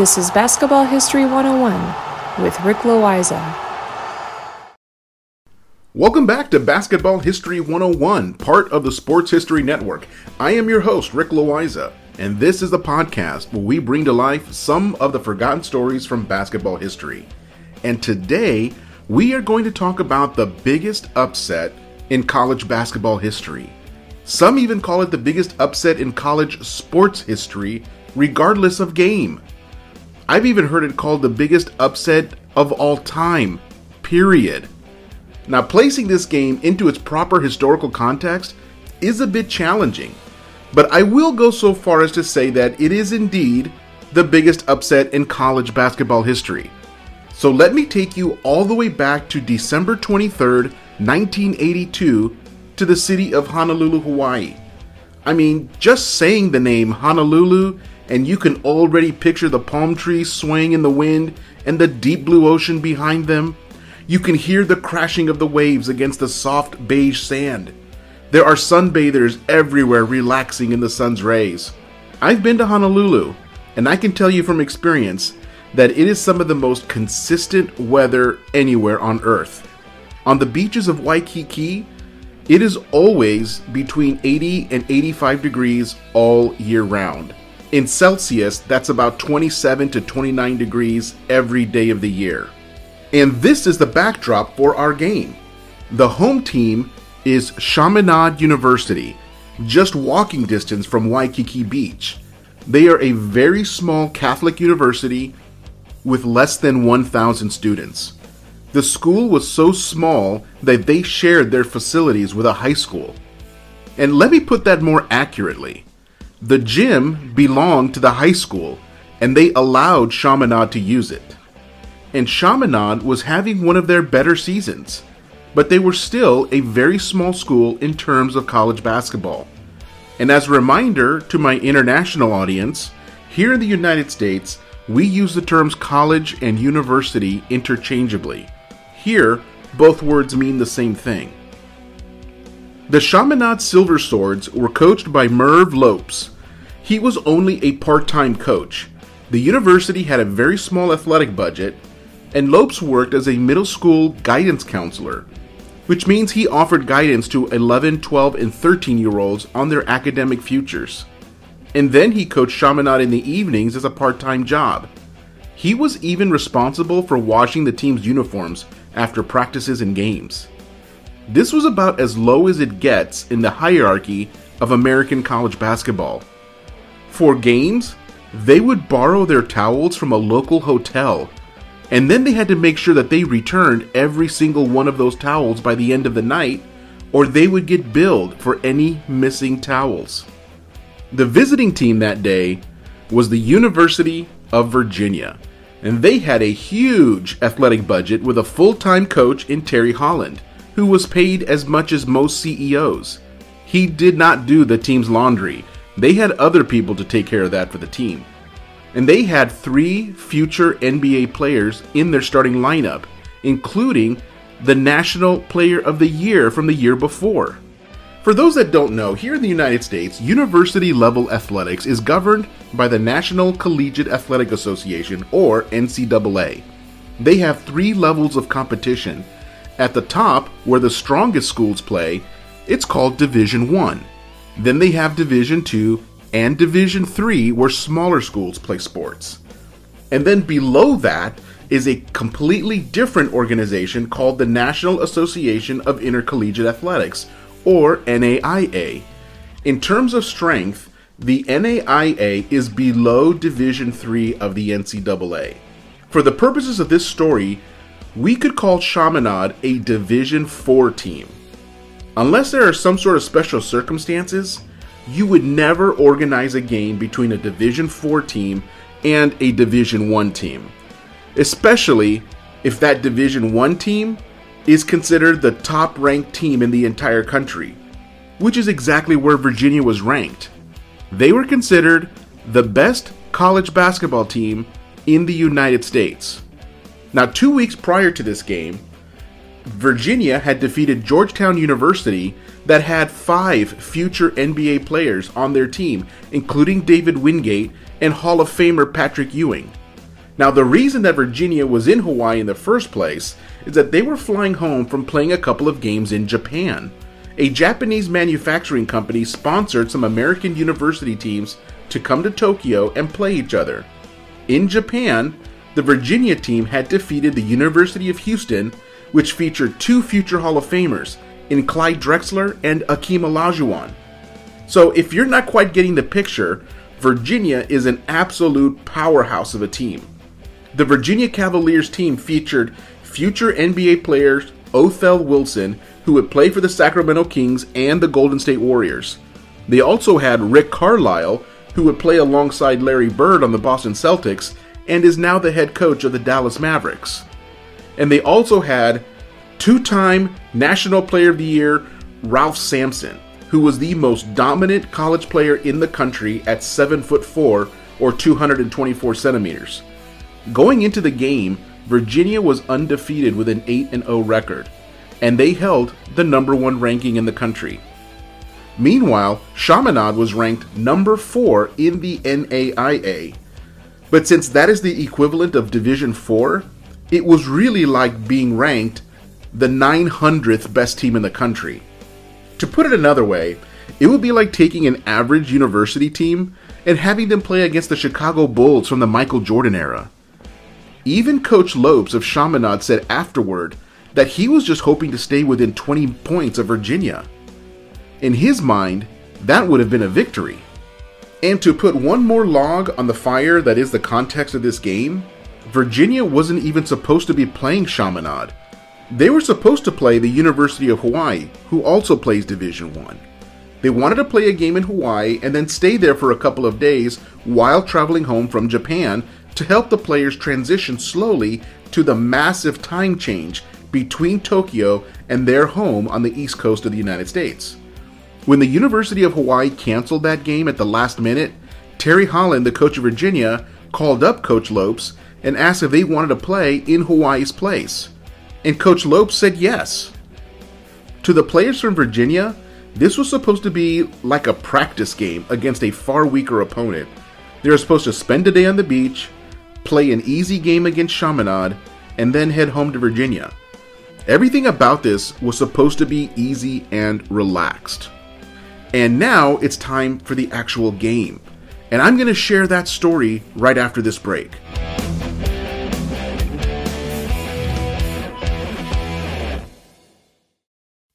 This is Basketball History 101 with Rick Loiza. Welcome back to Basketball History 101, part of the Sports History Network. I am your host, Rick Loiza, and this is the podcast where we bring to life some of the forgotten stories from basketball history. And today, we are going to talk about the biggest upset in college basketball history. Some even call it the biggest upset in college sports history, regardless of game. I've even heard it called the biggest upset of all time, period. Now, placing this game into its proper historical context is a bit challenging, but I will go so far as to say that it is indeed the biggest upset in college basketball history. So let me take you all the way back to December 23rd, 1982, to the city of Honolulu, Hawaii. I mean, just saying the name Honolulu and you can already picture the palm trees swaying in the wind and the deep blue ocean behind them. You can hear the crashing of the waves against the soft beige sand. There are sunbathers everywhere relaxing in the sun's rays. I've been to Honolulu, and I can tell you from experience that it is some of the most consistent weather anywhere on Earth. On the beaches of Waikiki, it is always between 80 and 85 degrees all year round. In Celsius, that's about 27 to 29 degrees every day of the year. And this is the backdrop for our game. The home team is Chaminade University, just walking distance from Waikiki Beach. They are a very small Catholic university with less than 1,000 students. The school was so small that they shared their facilities with a high school. And let me put that more accurately. The gym belonged to the high school, and they allowed Chaminade to use it. And Chaminade was having one of their better seasons, but they were still a very small school in terms of college basketball. And as a reminder to my international audience, here in the United States, we use the terms college and university interchangeably. Here, both words mean the same thing. The Chaminade Silver Swords were coached by Merv Lopes. He was only a part time coach. The university had a very small athletic budget, and Lopes worked as a middle school guidance counselor, which means he offered guidance to 11, 12, and 13 year olds on their academic futures. And then he coached Chaminade in the evenings as a part time job. He was even responsible for washing the team's uniforms after practices and games. This was about as low as it gets in the hierarchy of American college basketball. For games, they would borrow their towels from a local hotel, and then they had to make sure that they returned every single one of those towels by the end of the night, or they would get billed for any missing towels. The visiting team that day was the University of Virginia, and they had a huge athletic budget with a full time coach in Terry Holland who was paid as much as most CEOs. He did not do the team's laundry. They had other people to take care of that for the team. And they had three future NBA players in their starting lineup, including the National Player of the Year from the year before. For those that don't know, here in the United States, university level athletics is governed by the National Collegiate Athletic Association, or NCAA. They have three levels of competition at the top, where the strongest schools play, it's called Division 1. Then they have Division 2 and Division 3 where smaller schools play sports. And then below that is a completely different organization called the National Association of Intercollegiate Athletics, or NAIA. In terms of strength, the NAIA is below Division 3 of the NCAA. For the purposes of this story, we could call Chaminade a Division 4 team. Unless there are some sort of special circumstances, you would never organize a game between a Division 4 team and a Division 1 team. Especially if that Division 1 team is considered the top ranked team in the entire country, which is exactly where Virginia was ranked. They were considered the best college basketball team in the United States. Now, two weeks prior to this game, Virginia had defeated Georgetown University, that had five future NBA players on their team, including David Wingate and Hall of Famer Patrick Ewing. Now, the reason that Virginia was in Hawaii in the first place is that they were flying home from playing a couple of games in Japan. A Japanese manufacturing company sponsored some American university teams to come to Tokyo and play each other. In Japan, the Virginia team had defeated the University of Houston, which featured two future Hall of Famers in Clyde Drexler and Akeem Olajuwon. So if you're not quite getting the picture, Virginia is an absolute powerhouse of a team. The Virginia Cavaliers team featured future NBA players Othell Wilson, who would play for the Sacramento Kings and the Golden State Warriors. They also had Rick Carlisle, who would play alongside Larry Bird on the Boston Celtics and is now the head coach of the Dallas Mavericks. And they also had two time National Player of the Year Ralph Sampson, who was the most dominant college player in the country at 7 foot 4 or 224 centimeters. Going into the game, Virginia was undefeated with an 8 0 record, and they held the number one ranking in the country. Meanwhile, Chaminade was ranked number 4 in the NAIA. But since that is the equivalent of Division 4, it was really like being ranked the 900th best team in the country. To put it another way, it would be like taking an average university team and having them play against the Chicago Bulls from the Michael Jordan era. Even Coach Lopes of Chaminade said afterward that he was just hoping to stay within 20 points of Virginia. In his mind, that would have been a victory. And to put one more log on the fire that is the context of this game, Virginia wasn't even supposed to be playing Chaminade. They were supposed to play the University of Hawaii, who also plays Division 1. They wanted to play a game in Hawaii and then stay there for a couple of days while traveling home from Japan to help the players transition slowly to the massive time change between Tokyo and their home on the east coast of the United States. When the University of Hawaii canceled that game at the last minute, Terry Holland, the coach of Virginia, called up Coach Lopes and asked if they wanted to play in Hawaii's place. And Coach Lopes said yes. To the players from Virginia, this was supposed to be like a practice game against a far weaker opponent. They were supposed to spend a day on the beach, play an easy game against Chaminade, and then head home to Virginia. Everything about this was supposed to be easy and relaxed. And now it's time for the actual game. And I'm going to share that story right after this break.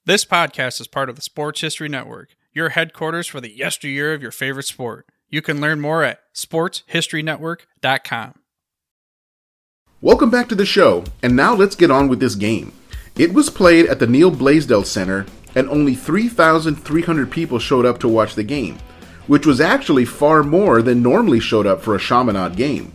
This podcast is part of the Sports History Network, your headquarters for the yesteryear of your favorite sport. You can learn more at sportshistorynetwork.com. Welcome back to the show, and now let's get on with this game. It was played at the Neil Blaisdell Center and only 3,300 people showed up to watch the game, which was actually far more than normally showed up for a Chaminade game.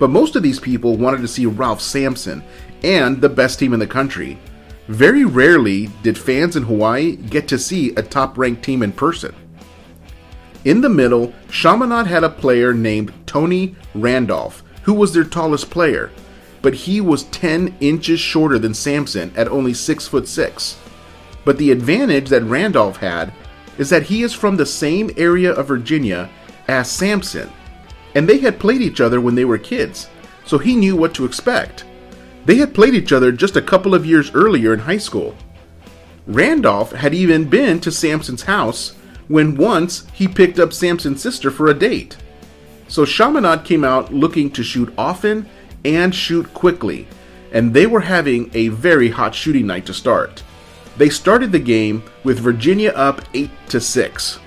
But most of these people wanted to see Ralph Sampson and the best team in the country. Very rarely did fans in Hawaii get to see a top ranked team in person. In the middle, Chaminade had a player named Tony Randolph, who was their tallest player, but he was 10 inches shorter than Sampson at only 6 foot 6. But the advantage that Randolph had is that he is from the same area of Virginia as Sampson, and they had played each other when they were kids, so he knew what to expect. They had played each other just a couple of years earlier in high school. Randolph had even been to Sampson's house when once he picked up Sampson's sister for a date. So Chaminade came out looking to shoot often and shoot quickly, and they were having a very hot shooting night to start. They started the game with Virginia up 8 to 6.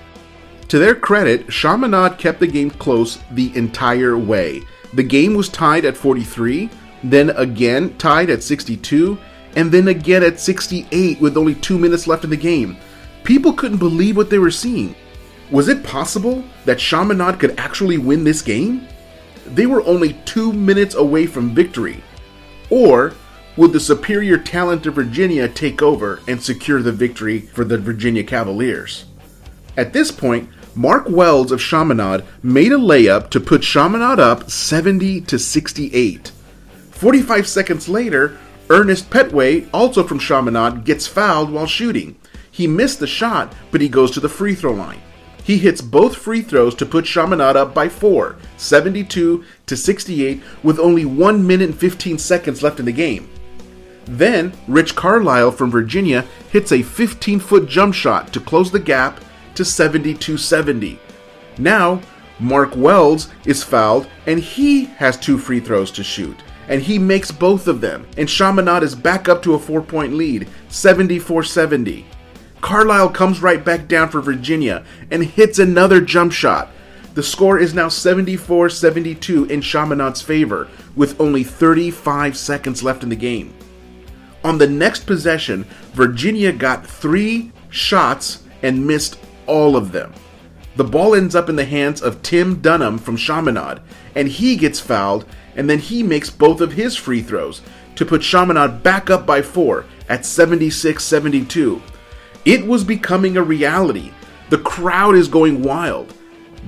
To their credit, Chaminade kept the game close the entire way. The game was tied at 43 then again tied at 62, and then again at 68 with only two minutes left in the game. People couldn't believe what they were seeing. Was it possible that Chaminade could actually win this game? They were only two minutes away from victory. Or would the superior talent of Virginia take over and secure the victory for the Virginia Cavaliers? At this point, Mark Wells of Chaminade made a layup to put Chaminade up 70 to 68. 45 seconds later, Ernest Petway, also from Chaminade, gets fouled while shooting. He missed the shot, but he goes to the free throw line. He hits both free throws to put Chaminade up by 4, 72 to 68, with only 1 minute and 15 seconds left in the game. Then, Rich Carlisle from Virginia hits a 15 foot jump shot to close the gap to 72 70. Now, Mark Wells is fouled and he has two free throws to shoot. And he makes both of them. And Chaminade is back up to a four point lead, 74 70. Carlisle comes right back down for Virginia and hits another jump shot. The score is now 74 72 in Chaminade's favor, with only 35 seconds left in the game. On the next possession, Virginia got three shots and missed all of them. The ball ends up in the hands of Tim Dunham from Chaminade, and he gets fouled, and then he makes both of his free throws to put Chaminade back up by four at 76 72. It was becoming a reality. The crowd is going wild.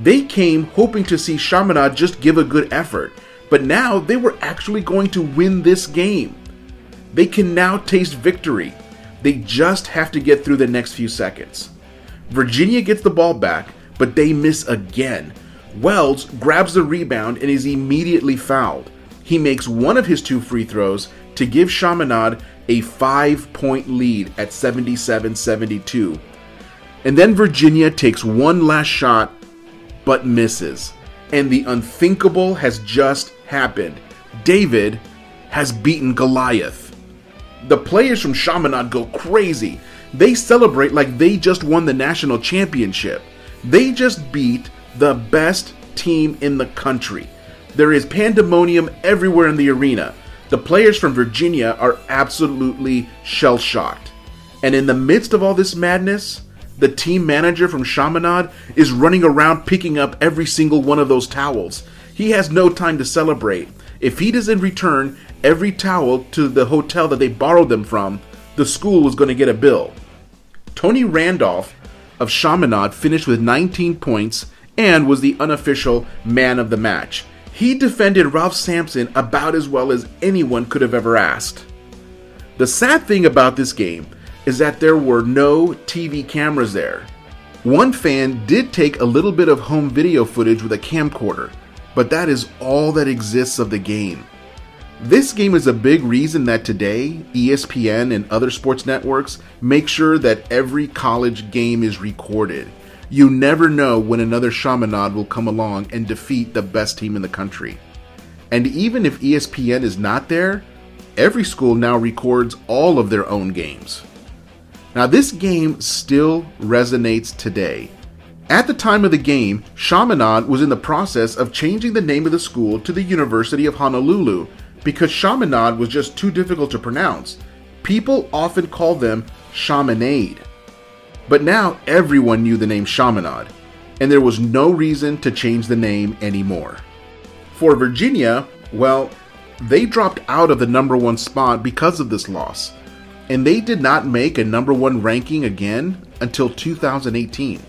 They came hoping to see Chaminade just give a good effort, but now they were actually going to win this game. They can now taste victory. They just have to get through the next few seconds. Virginia gets the ball back, but they miss again. Wells grabs the rebound and is immediately fouled. He makes one of his two free throws to give Chaminade a five point lead at 77 72. And then Virginia takes one last shot, but misses. And the unthinkable has just happened. David has beaten Goliath. The players from Chaminade go crazy. They celebrate like they just won the national championship. They just beat the best team in the country. There is pandemonium everywhere in the arena. The players from Virginia are absolutely shell shocked. And in the midst of all this madness, the team manager from Chaminade is running around picking up every single one of those towels. He has no time to celebrate. If he doesn't return every towel to the hotel that they borrowed them from, the school is going to get a bill. Tony Randolph of Chaminade finished with 19 points and was the unofficial man of the match. He defended Ralph Sampson about as well as anyone could have ever asked. The sad thing about this game is that there were no TV cameras there. One fan did take a little bit of home video footage with a camcorder, but that is all that exists of the game. This game is a big reason that today ESPN and other sports networks make sure that every college game is recorded. You never know when another Chaminade will come along and defeat the best team in the country. And even if ESPN is not there, every school now records all of their own games. Now, this game still resonates today. At the time of the game, Chaminade was in the process of changing the name of the school to the University of Honolulu because Chaminade was just too difficult to pronounce. People often called them shamanade. But now everyone knew the name Chaminade, and there was no reason to change the name anymore. For Virginia, well, they dropped out of the number one spot because of this loss, and they did not make a number one ranking again until 2018.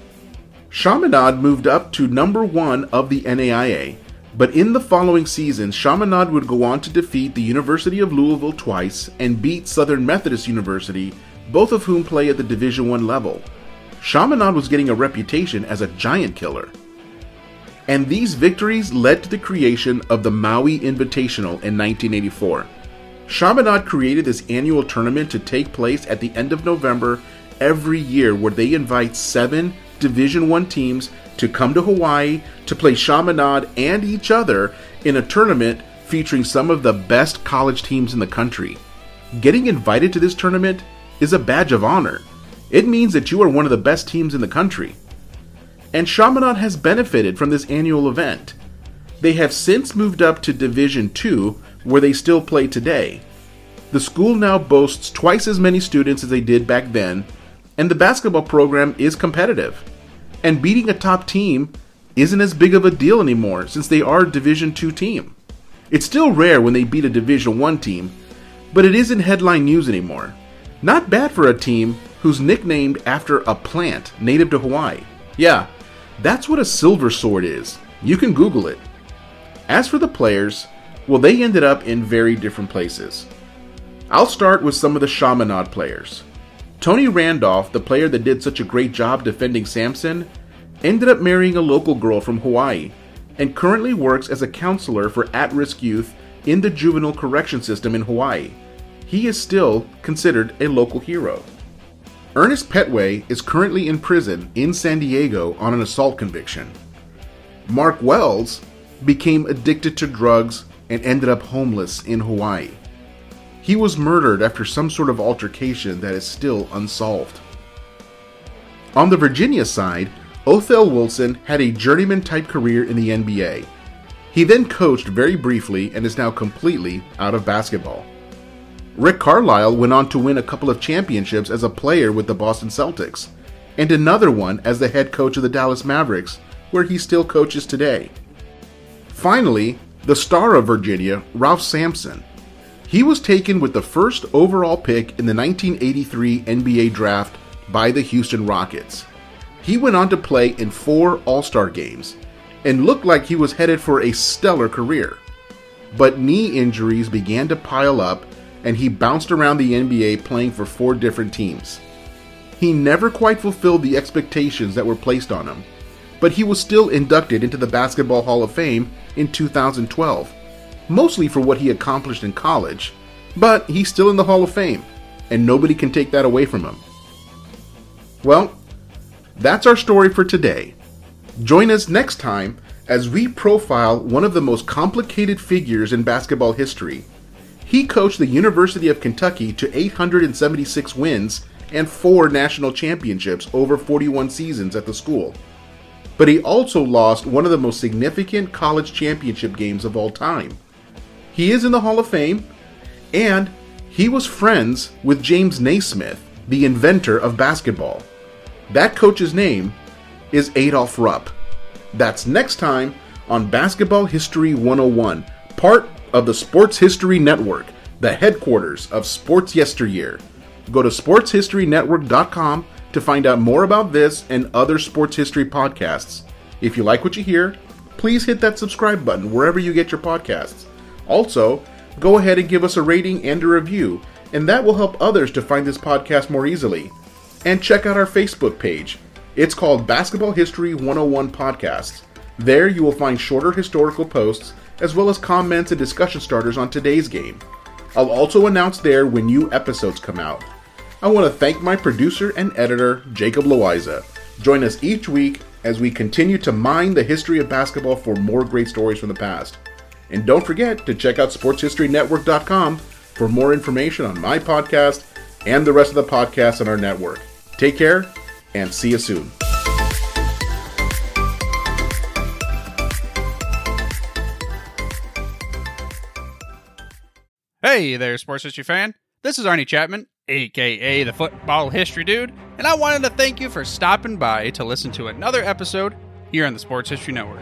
Chaminade moved up to number one of the NAIA but in the following season, Chaminade would go on to defeat the University of Louisville twice and beat Southern Methodist University, both of whom play at the Division 1 level. Chaminade was getting a reputation as a giant killer. And these victories led to the creation of the Maui Invitational in 1984. Chaminade created this annual tournament to take place at the end of November every year where they invite seven Division 1 teams to come to Hawaii to play Chaminade and each other in a tournament featuring some of the best college teams in the country. Getting invited to this tournament is a badge of honor. It means that you are one of the best teams in the country. And Chaminade has benefited from this annual event. They have since moved up to Division 2, where they still play today. The school now boasts twice as many students as they did back then, and the basketball program is competitive. And beating a top team isn't as big of a deal anymore since they are a Division 2 team. It's still rare when they beat a Division 1 team, but it isn't headline news anymore. Not bad for a team who's nicknamed after a plant native to Hawaii. Yeah, that's what a silver sword is. You can Google it. As for the players, well, they ended up in very different places. I'll start with some of the Chaminade players. Tony Randolph, the player that did such a great job defending Sampson, ended up marrying a local girl from Hawaii and currently works as a counselor for at risk youth in the juvenile correction system in Hawaii. He is still considered a local hero. Ernest Petway is currently in prison in San Diego on an assault conviction. Mark Wells became addicted to drugs and ended up homeless in Hawaii. He was murdered after some sort of altercation that is still unsolved. On the Virginia side, Othell Wilson had a journeyman type career in the NBA. He then coached very briefly and is now completely out of basketball. Rick Carlisle went on to win a couple of championships as a player with the Boston Celtics, and another one as the head coach of the Dallas Mavericks, where he still coaches today. Finally, the star of Virginia, Ralph Sampson. He was taken with the first overall pick in the 1983 NBA draft by the Houston Rockets. He went on to play in four All Star games and looked like he was headed for a stellar career. But knee injuries began to pile up, and he bounced around the NBA playing for four different teams. He never quite fulfilled the expectations that were placed on him, but he was still inducted into the Basketball Hall of Fame in 2012, mostly for what he accomplished in college, but he's still in the Hall of Fame, and nobody can take that away from him. Well, that's our story for today. Join us next time as we profile one of the most complicated figures in basketball history. He coached the University of Kentucky to 876 wins and four national championships over 41 seasons at the school. But he also lost one of the most significant college championship games of all time. He is in the Hall of Fame, and he was friends with James Naismith, the inventor of basketball. That coach's name is Adolph Rupp. That's next time on Basketball History 101, part of the Sports History Network, the headquarters of Sports Yesteryear. Go to sportshistorynetwork.com to find out more about this and other sports history podcasts. If you like what you hear, please hit that subscribe button wherever you get your podcasts. Also, go ahead and give us a rating and a review, and that will help others to find this podcast more easily and check out our Facebook page. It's called Basketball History 101 Podcasts. There you will find shorter historical posts as well as comments and discussion starters on today's game. I'll also announce there when new episodes come out. I want to thank my producer and editor, Jacob Loiza. Join us each week as we continue to mine the history of basketball for more great stories from the past. And don't forget to check out sportshistorynetwork.com for more information on my podcast and the rest of the podcasts on our network. Take care and see you soon. Hey there, sports history fan. This is Arnie Chapman, aka the Football History Dude, and I wanted to thank you for stopping by to listen to another episode here on the Sports History Network.